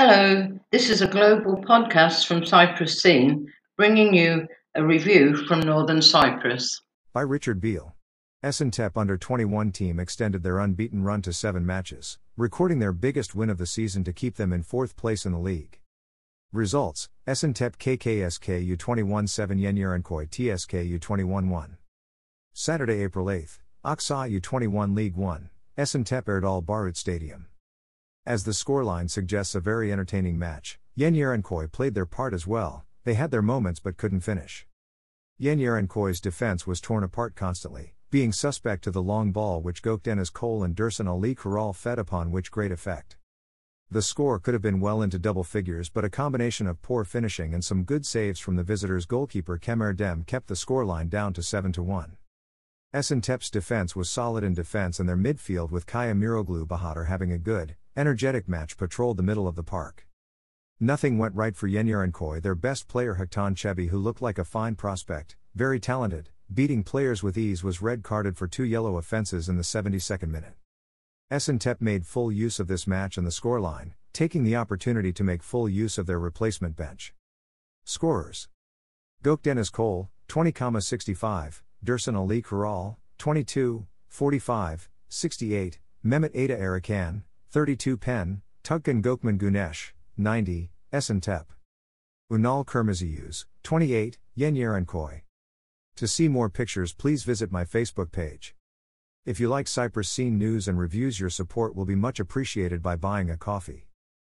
Hello, this is a global podcast from Cyprus Scene, bringing you a review from Northern Cyprus. By Richard Beale. Esentepe under 21 team extended their unbeaten run to seven matches, recording their biggest win of the season to keep them in fourth place in the league. Results Esentepe KKSK U21 7 Yenierenköy TSK U21 1. Saturday, April 8th, Aksa U21 League 1, Esentepe Erdal Barut Stadium. As the scoreline suggests a very entertaining match, Yen Yenierenköy played their part as well, they had their moments but couldn't finish. Yen Yenierenköy's defense was torn apart constantly, being suspect to the long ball which Gökdeniz Cole and Dursun Ali Kural fed upon which great effect. The score could have been well into double figures but a combination of poor finishing and some good saves from the visitors' goalkeeper Kemer Dem kept the scoreline down to 7 to 1. Esentepe's defense was solid in defense and their midfield with Kaya Miroglu Bahadur having a good, energetic match patrolled the middle of the park. Nothing went right for Yenierenköy, their best player Haktan Chebi, who looked like a fine prospect, very talented, beating players with ease, was red carded for two yellow offenses in the 72nd minute. Esentepe made full use of this match and the scoreline, taking the opportunity to make full use of their replacement bench. Scorers Gok Gökdeniz Cole, 20,65, Dursun Ali Kural, 22, 45, 68, Mehmet Ada Arakan, 32 Pen, Tugkan Gokman Gunesh, 90, Esentepe. Unal Kermiziyuz, 28, Yen Yenierenköy. To see more pictures, please visit my Facebook page. If you like Cyprus Scene news and reviews, your support will be much appreciated by buying a coffee.